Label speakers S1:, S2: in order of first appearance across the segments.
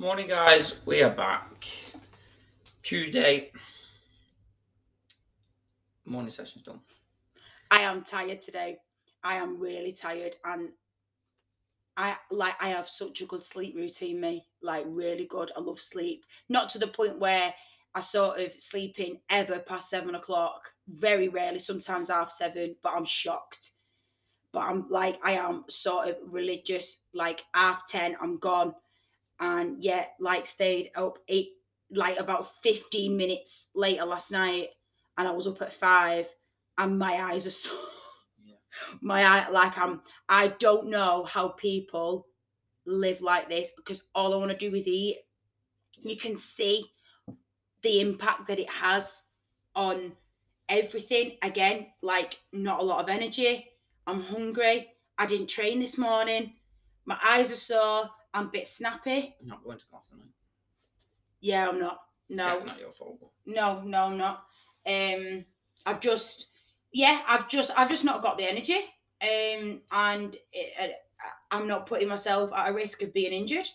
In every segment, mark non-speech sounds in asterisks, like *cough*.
S1: Morning, guys. We are back. Tuesday. Morning session's done.
S2: I am tired today. I am really tired and I like I have such a good sleep routine, me. Like really good. I love sleep. Not to the point where I sort of sleep in ever past seven o'clock. Very rarely, sometimes half seven, but I'm shocked. But I'm like I am sort of religious, like half ten, I'm gone. And yet, like stayed up eight like about 15 minutes later last night and I was up at five and my eyes are *laughs* so
S1: Yeah.
S2: my eye like I'm I don't know how people live like this because all I want to do is eat. You can see the impact that it has on everything. Again, like not a lot of energy. I'm hungry. I didn't train this morning. My eyes are sore. I'm a bit snappy.
S1: I'm not going to class tonight.
S2: Yeah, I'm not. No.
S1: Yeah, not your fault.
S2: No, no, I'm not. Um, I've just, yeah, I've just, I've just not got the energy. Um, and it, uh, I'm not putting myself at a risk of being injured.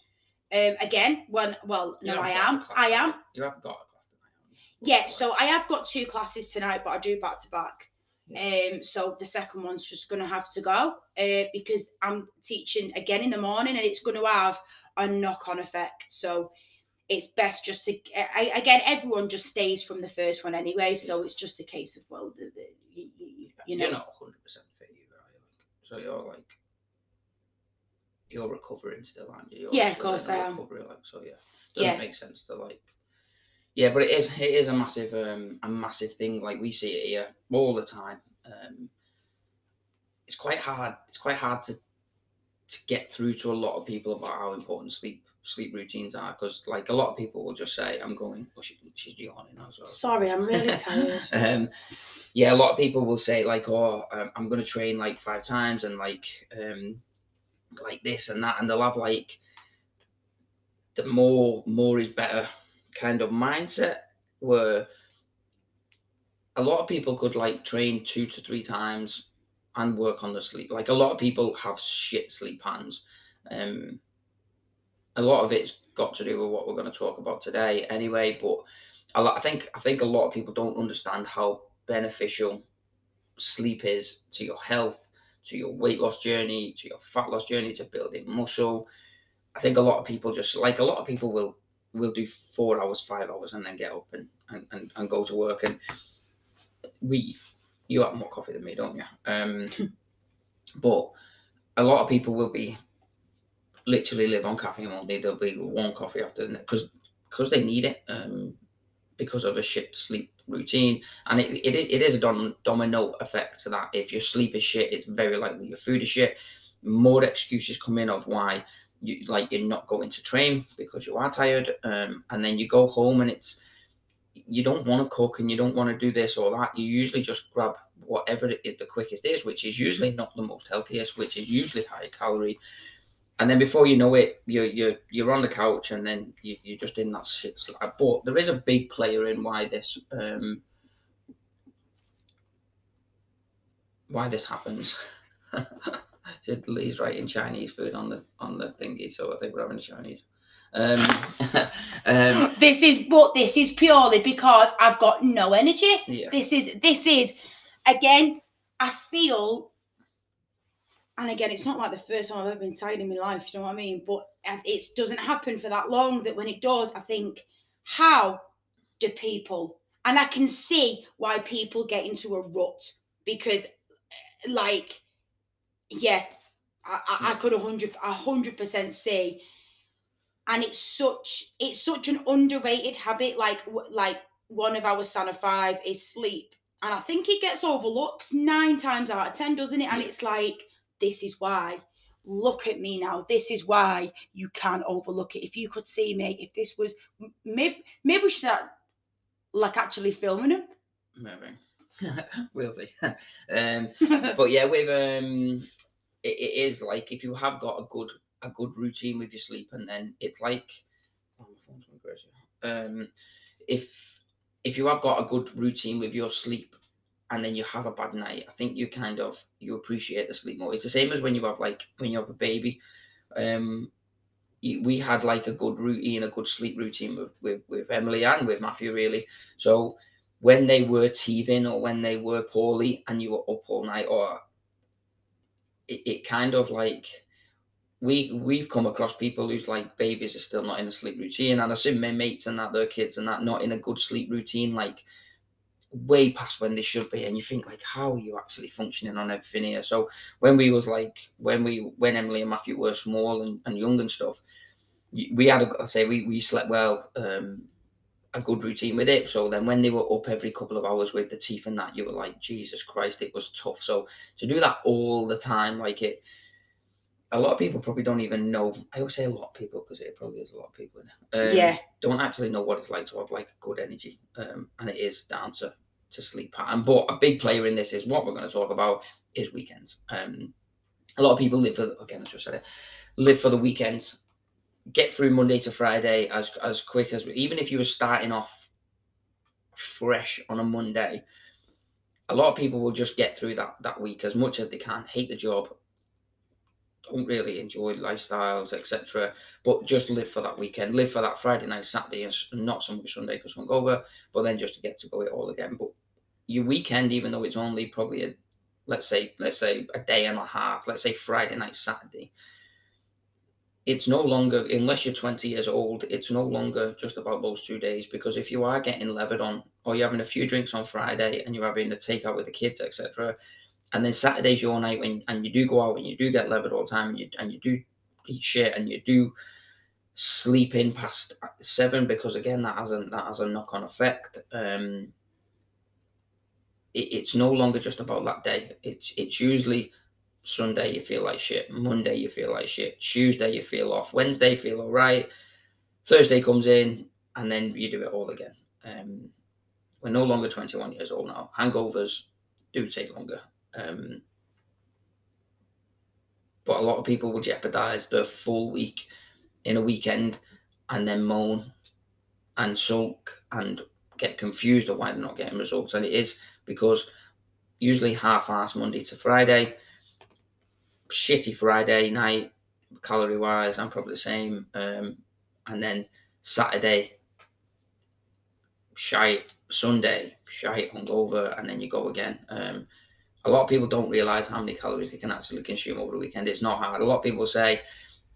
S2: Um, again, when, well,
S1: You
S2: no, I am, I am.
S1: You have got a class tonight.
S2: Yeah, so I have got two classes tonight, but I do back to back. Um, so the second one's just gonna have to go uh, because I'm teaching again in the morning, and it's going to have a knock-on effect. So it's best just to I, again, everyone just stays from the first one anyway. So it's just a case of well, the, the, you, you, you know,
S1: You're not 100 percent fit either, are you? Like, so you're like you're recovering still, aren't you? You're
S2: Yeah, of course I am.
S1: Recovery, like so, yeah. Doesn't
S2: Yeah.
S1: make sense to like. Yeah, but it is it is a massive um a massive thing. Like we see it here all the time. Um, it's quite hard. It's quite hard to to get through to a lot of people about how important sleep sleep routines are because like a lot of people will just say i'm going oh, she, she's yawning as well
S2: sorry, I'm really *laughs* tired.
S1: um, yeah, a lot of people will say like, "Oh, um, I'm going to train like five times and like, um, like this and that," and they'll have like the more more is better kind of mindset where a lot of people could like train two to three times and work on the sleep. Like a lot of people have shit sleep patterns. Um, a lot of it's got to do with what we're going to talk about today, anyway. But I think I think a lot of people don't understand how beneficial sleep is to your health, to your weight loss journey, to your fat loss journey, to building muscle. I think a lot of people just like a lot of people will will do four hours, five hours, and then get up and and, and, and go to work. And we, you have more coffee than me, don't you? Um, *laughs* but a lot of people will be literally live on caffeine only. There'll be one coffee after because because they need it. Um, because of a shit sleep routine, and it, it, it is a dom- domino effect to that. If your sleep is shit, it's very likely your food is shit. More excuses come in of why you like you're not going to train because you are tired, um, and then you go home and it's you don't want to cook and you don't want to do this or that. You usually just grab whatever it, the quickest is, which is usually not the most healthiest, which is usually high calorie. And then before you know it, you're you're you're on the couch, and then you, you're just in that shit slab. But there is a big player in why this um, why this happens. *laughs* *laughs* Just Lee's writing Chinese food on the on the thingy, so I think we're having Chinese. Um, *laughs* um, *gasps*
S2: this is but this is purely because I've got no energy.
S1: yeah,
S2: This is this is again. I feel, and again, it's not like the first time I've ever been tired in my life. You know what I mean? But uh, it doesn't happen for that long. That when it does, I think, how do people? And I can see why people get into a rut because, uh, like, yeah, I, I, I hmm. could a hundred a hundred percent see. And it's such it's such an underrated habit. Like like one of our Sana five is sleep, and I think it gets overlooked nine times out of ten, doesn't it? And it's like this is why. Look at me now. This is why you can't overlook it. If you could see me, if this was maybe maybe we should start like actually filming them.
S1: maybe *laughs* we'll see. *laughs* um, *laughs* but yeah, with um, it, it is like if you have got a good a good routine with your sleep, and then it's like, oh, my phone's going crazy. Um, if if you have got a good routine with your sleep, and then you have a bad night, I think you kind of you appreciate the sleep more. It's the same as when you have like when you have a baby. Um, we had like a good routine, a good sleep routine with, with, with Emily and with Matthew, really. So when they were teething or when they were poorly and you were up all night, or it, it kind of like we we've come across people who's like babies are still not in a sleep routine, and I've seen my mates and that their kids and that not in a good sleep routine, like way past when they should be, and you think like, how are you actually functioning on everything here? So when we was like when we when Emily and Matthew were small and, and young and stuff, we had a I say we we slept well. Um, a good routine with it. So then when they were up every couple of hours with the teeth and that, you were like, Jesus Christ, it was tough. So to do that all the time, like it, a lot of people probably don't even know. I always say a lot of people because it probably is a lot of people. Um,
S2: yeah,
S1: Don't actually know what it's like to have like good energy, um, and it is down to to sleep pattern. But a big player in this is what we're going to talk about is weekends. Um, a lot of people live for again, I just said it, live for the weekends get through Monday to Friday as as quick as even if you were starting off fresh on a Monday, a lot of people will just get through that that week as much as they can. Hate the job, don't really enjoy lifestyles, etc. But just live for that weekend, live for that Friday night, Saturday, and not so much Sunday because hungover. But then just to get to go it all again. But your weekend, even though it's only probably a let's say let's say a day and a half, let's say Friday night, Saturday it's no longer unless you're 20 years old it's no longer just about those two days because if you are getting levered on or you're having a few drinks on friday and you're having a takeout with the kids etc and then saturday's your night when and you do go out and you do get levered all the time and you, and you do eat shit and you do sleep in past seven because again that has a that has a knock-on effect um it, it's no longer just about that day. It's it's usually Sunday you feel like shit. Monday you feel like shit. Tuesday you feel off. Wednesday you feel all right. Thursday comes in and then you do it all again. Um, we're no longer 21 years old now. Hangovers do take longer. Um, but a lot of people will jeopardize the full week in a weekend and then moan and sulk and get confused of why they're not getting results. And it is because usually half-ass Monday to Friday, shitty Friday night, calorie wise, I'm probably the same. Um, and then Saturday, shite. Sunday, shite hungover, and then you go again. Um, a lot of people don't realize how many calories they can actually consume over the weekend. It's not hard. A lot of people say,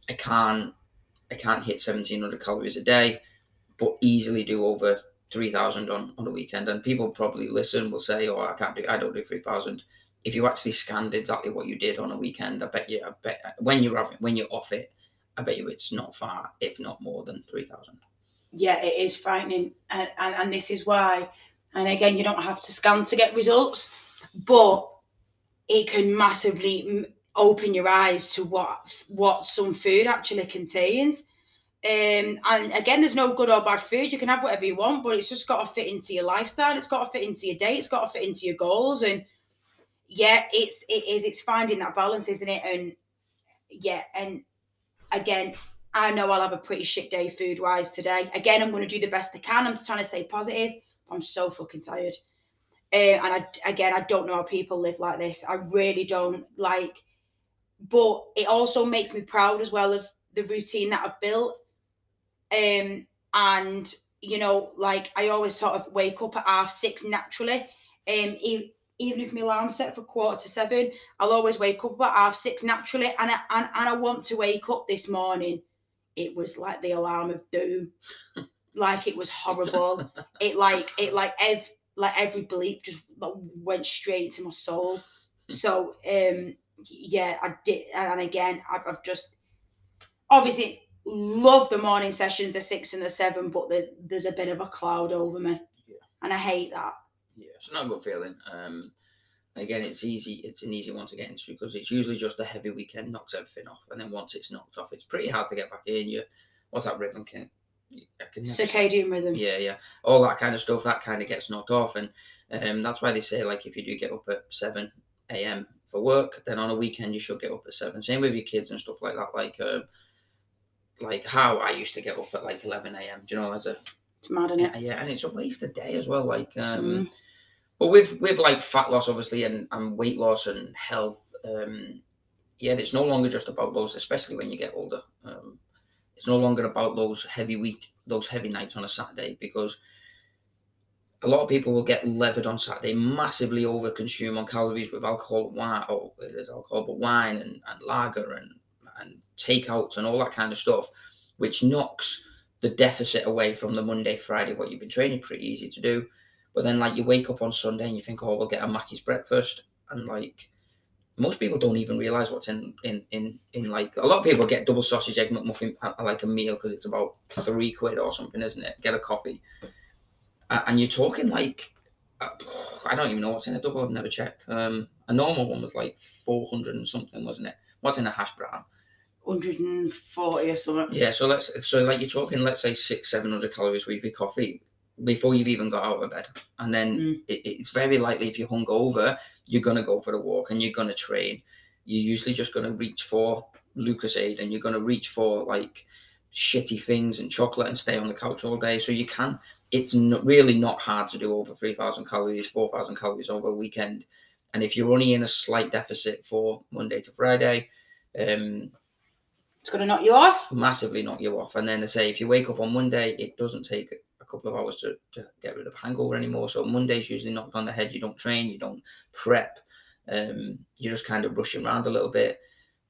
S1: I can't, I can't hit 1700 calories a day, but easily do over 3000 on, on a weekend. And people probably listen will say, oh, I can't do, I don't do 3000 if you actually scanned exactly what you did on a weekend, I bet you, I bet when you're when you're off it, I bet you it's not far, if not more than three thousand.
S2: yeah, it is frightening, and, and and this is why. And again, you don't have to scan to get results, but it can massively open your eyes to what what some food actually contains. Um, and again, there's no good or bad food. You can have whatever you want, but it's just got to fit into your lifestyle. It's got to fit into your day. It's got to fit into your goals. And yeah, it's it is. It's finding that balance, isn't it? And yeah, and again, I know I'll have a pretty shit day food wise today. Again, I'm going to do the best I can. I'm trying to stay positive. I'm so fucking tired. Uh, and I again, I don't know how people live like this. I really don't like. But it also makes me proud as well of the routine that I've built. Um, and you know, like I always sort of wake up at half six naturally. Um, even if my alarm's set for quarter to seven, I'll always wake up at half six naturally. And I, and, and I want to wake up this morning. It was like the alarm of doom. *laughs* like it was horrible. it like it like ev like every bleep just like, went straight into my soul. So um yeah, I did, and again, I've, I've just obviously love the morning sessions, the six and the seven, but the, there's a bit of a cloud over me,
S1: Yeah.
S2: and I hate that.
S1: Yeah, it's not a good feeling. Um, again, it's easy. It's an easy one to get into because it's usually just a heavy weekend knocks everything off, and then once it's knocked off, it's pretty hard to get back in. You, what's that rhythm? Can, I can
S2: Circadian rhythm.
S1: Yeah, yeah, all that kind of stuff. That kind of gets knocked off, and um, that's why they say like if you do get up at seven a.m. for work, then on a weekend you should get up at seven. Same with your kids and stuff like that. Like, um, like how I used to get up at like eleven a.m. Do you know, as a
S2: It's mad, isn't
S1: yeah, yeah, and it's a waste of day as well. Like, um,
S2: Mm.
S1: But with with like fat loss, obviously, and, and weight loss and health, um, yeah, it's no longer just about those, especially when you get older. Um, it's no longer about those heavy week, those heavy nights on a Saturday because a lot of people will get levered on Saturday, massively overconsume on calories with alcohol, wine, or there's alcohol, but wine and, and lager and, and takeouts and all that kind of stuff, which knocks the deficit away from the Monday, Friday, what you've been training, pretty easy to do. But then, like, you wake up on Sunday and you think, oh, we'll get a Mackey's breakfast. And, like, most people don't even realize what's in, in, in, in like, a lot of people get double sausage, egg McMuffin at, like a meal because it's about three quid or something, isn't it? Get a coffee and you're talking like uh, I don't even know what's in a double. I've never checked. Um, a normal one was like four hundred and something, wasn't it? What's in a hash brown?
S2: 140 or something.
S1: Yeah, so let's so like you're talking, let's say six, seven hundred calories with your coffee before you've even got out of bed, and then mm. it, it's very likely if you're hungover, you're gonna go for a walk and you're gonna train. You're usually just gonna reach for Lucozade and you're gonna reach for like shitty things and chocolate and stay on the couch all day. So you can it's not, really not hard to do over 3,000 calories, 4,000 calories over a weekend. And if you're only in a slight deficit for Monday to Friday, um,
S2: it's going to knock you off.
S1: Massively knock you off. And then they say if you wake up on Monday, it doesn't take couple of hours to, to get rid of hangover anymore. So Monday's usually knocked on the head. You don't train, you don't prep. Um, you're just kind of rushing around a little bit.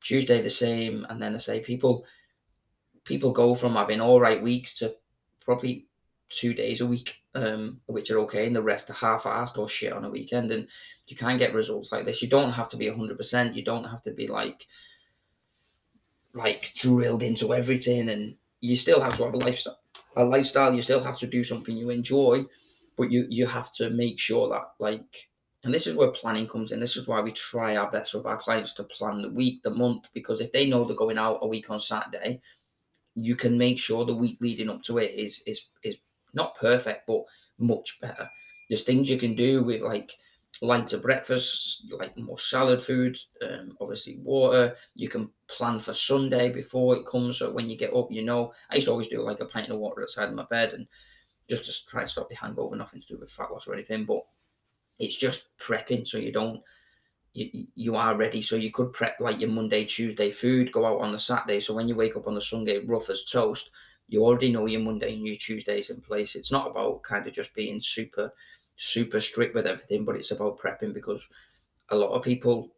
S1: Tuesday the same, and then they say people people go from having all right weeks to probably two days a week, um, which are okay, and the rest are half-assed or shit on a weekend. And you can get results like this. You don't have to be hundred percent. You don't have to be like like drilled into everything, and you still have to have a lifestyle. A lifestyle. You still have to do something you enjoy, but you you have to make sure that like. And this is where planning comes in. This is why we try our best with our clients to plan the week, the month, because if they know they're going out a week on Saturday, you can make sure the week leading up to it is is is not perfect, but much better. There's things you can do with like lighter breakfast, like more salad food, um, obviously water. You can plan for Sunday before it comes, so when you get up, you know. I used to always do like a pint of water outside of my bed, and just to try to stop the hangover. Nothing to do with fat loss or anything, but it's just prepping so you don't. You, you are ready, so you could prep like your Monday, Tuesday food, go out on the Saturday. So when you wake up on the Sunday, rough as toast, you already know your Monday and your Tuesdays in place. It's not about kind of just being super, super strict with everything, but it's about prepping because a lot of people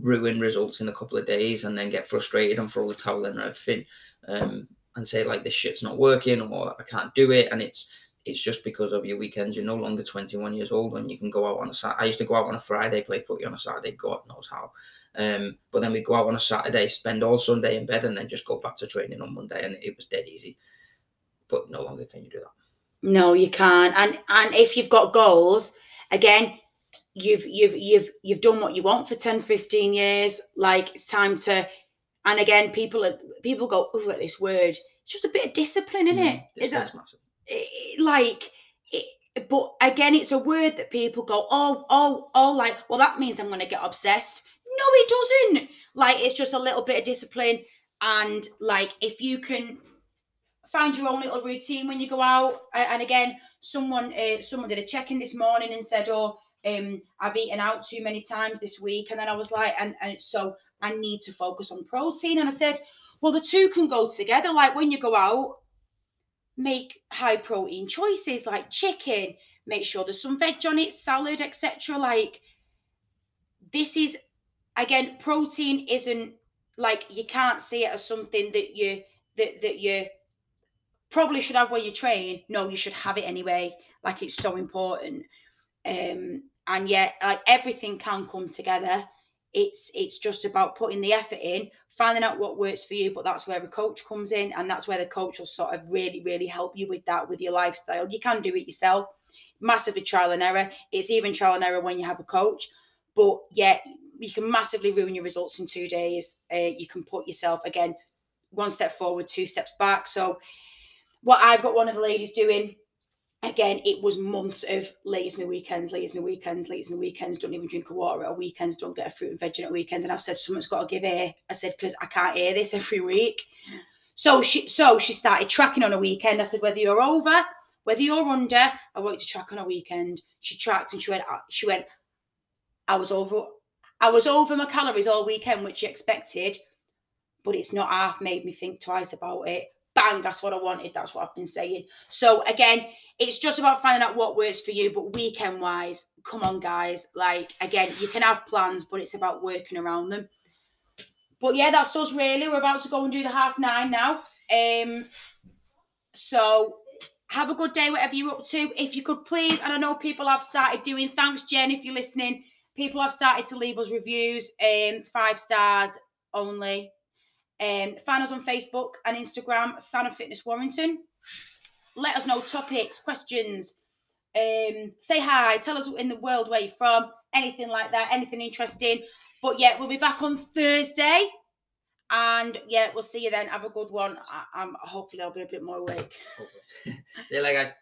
S1: ruin results in a couple of days and then get frustrated and throw the towel in and everything um, and say like this shit's not working or I can't do it and it's it's just because of your weekends. You're no longer 21 years old and you can go out on a Saturday. I used to go out on a Friday, play footy on a Saturday, God knows how. Um, but then we go out on a Saturday, spend all Sunday in bed, and then just go back to training on Monday, and it was dead easy. But no longer can you do that.
S2: No, you can't. And and if you've got goals, again, you've you've you've you've done what you want for 10, 15 years. Like it's time to. And again, people are, people go, oh, at this word. It's just a bit of discipline, isn't mm, it? That, it, like it, but again, it's a word that people go, oh, oh, oh, like, well, that means I'm going to get obsessed. No, it doesn't. Like it's just a little bit of discipline. And like if you can find your own little routine when you go out. And again, someone uh, someone did a check in this morning and said, "Oh, um, I've eaten out too many times this week." And then I was like, and, and so I need to focus on protein. And I said, well, the two can go together. Like when you go out, make high protein choices like chicken. Make sure there's some veg on it, salad, etc. Like this is again, protein isn't like you can't see it as something that you that that you probably should have where you train. No, you should have it anyway. Like it's so important. Um, and yet, like everything can come together. It's it's just about putting the effort in, finding out what works for you. But that's where a coach comes in, and that's where the coach will sort of really, really help you with that, with your lifestyle. You can do it yourself. Massively trial and error. It's even trial and error when you have a coach. But yet, you can massively ruin your results in two days. Uh, you can put yourself again one step forward, two steps back. So, what I've got one of the ladies doing again, it was months of late is my weekends, late is my weekends, late is my weekends, don't even drink a water at weekends, don't get a fruit and veg at weekends. And I've said someone's got to give here. I said, because I can't hear this every week. So she so she started tracking on a weekend. I said, whether you're over, whether you're under, I want you to track on a weekend. She tracked and she went, uh, she went, I was over I was over my calories all weekend, which you expected, but it's not half made me think twice about it. Bang, that's what I wanted. That's what I've been saying. So again, it's just about finding out what works for you. But weekend wise, come on, guys. Like again, you can have plans, but it's about working around them. But yeah, that's us really. We're about to go and do the half nine now. Um, so have a good day, whatever you're up to. If you could please, and I know people have started doing. Thanks, Jen, if you're listening. People have started to leave us reviews, um, five stars only. Um, find us on Facebook and Instagram, Sana Fitness Warrington. Let us know topics, questions. Um, say hi. Tell us in the world where you're from. Anything like that. Anything interesting. But yeah, we'll be back on Thursday. And yeah, we'll see you then. Have a good one. I, am hopefully I'll be a bit more awake. *laughs*
S1: see you later, guys.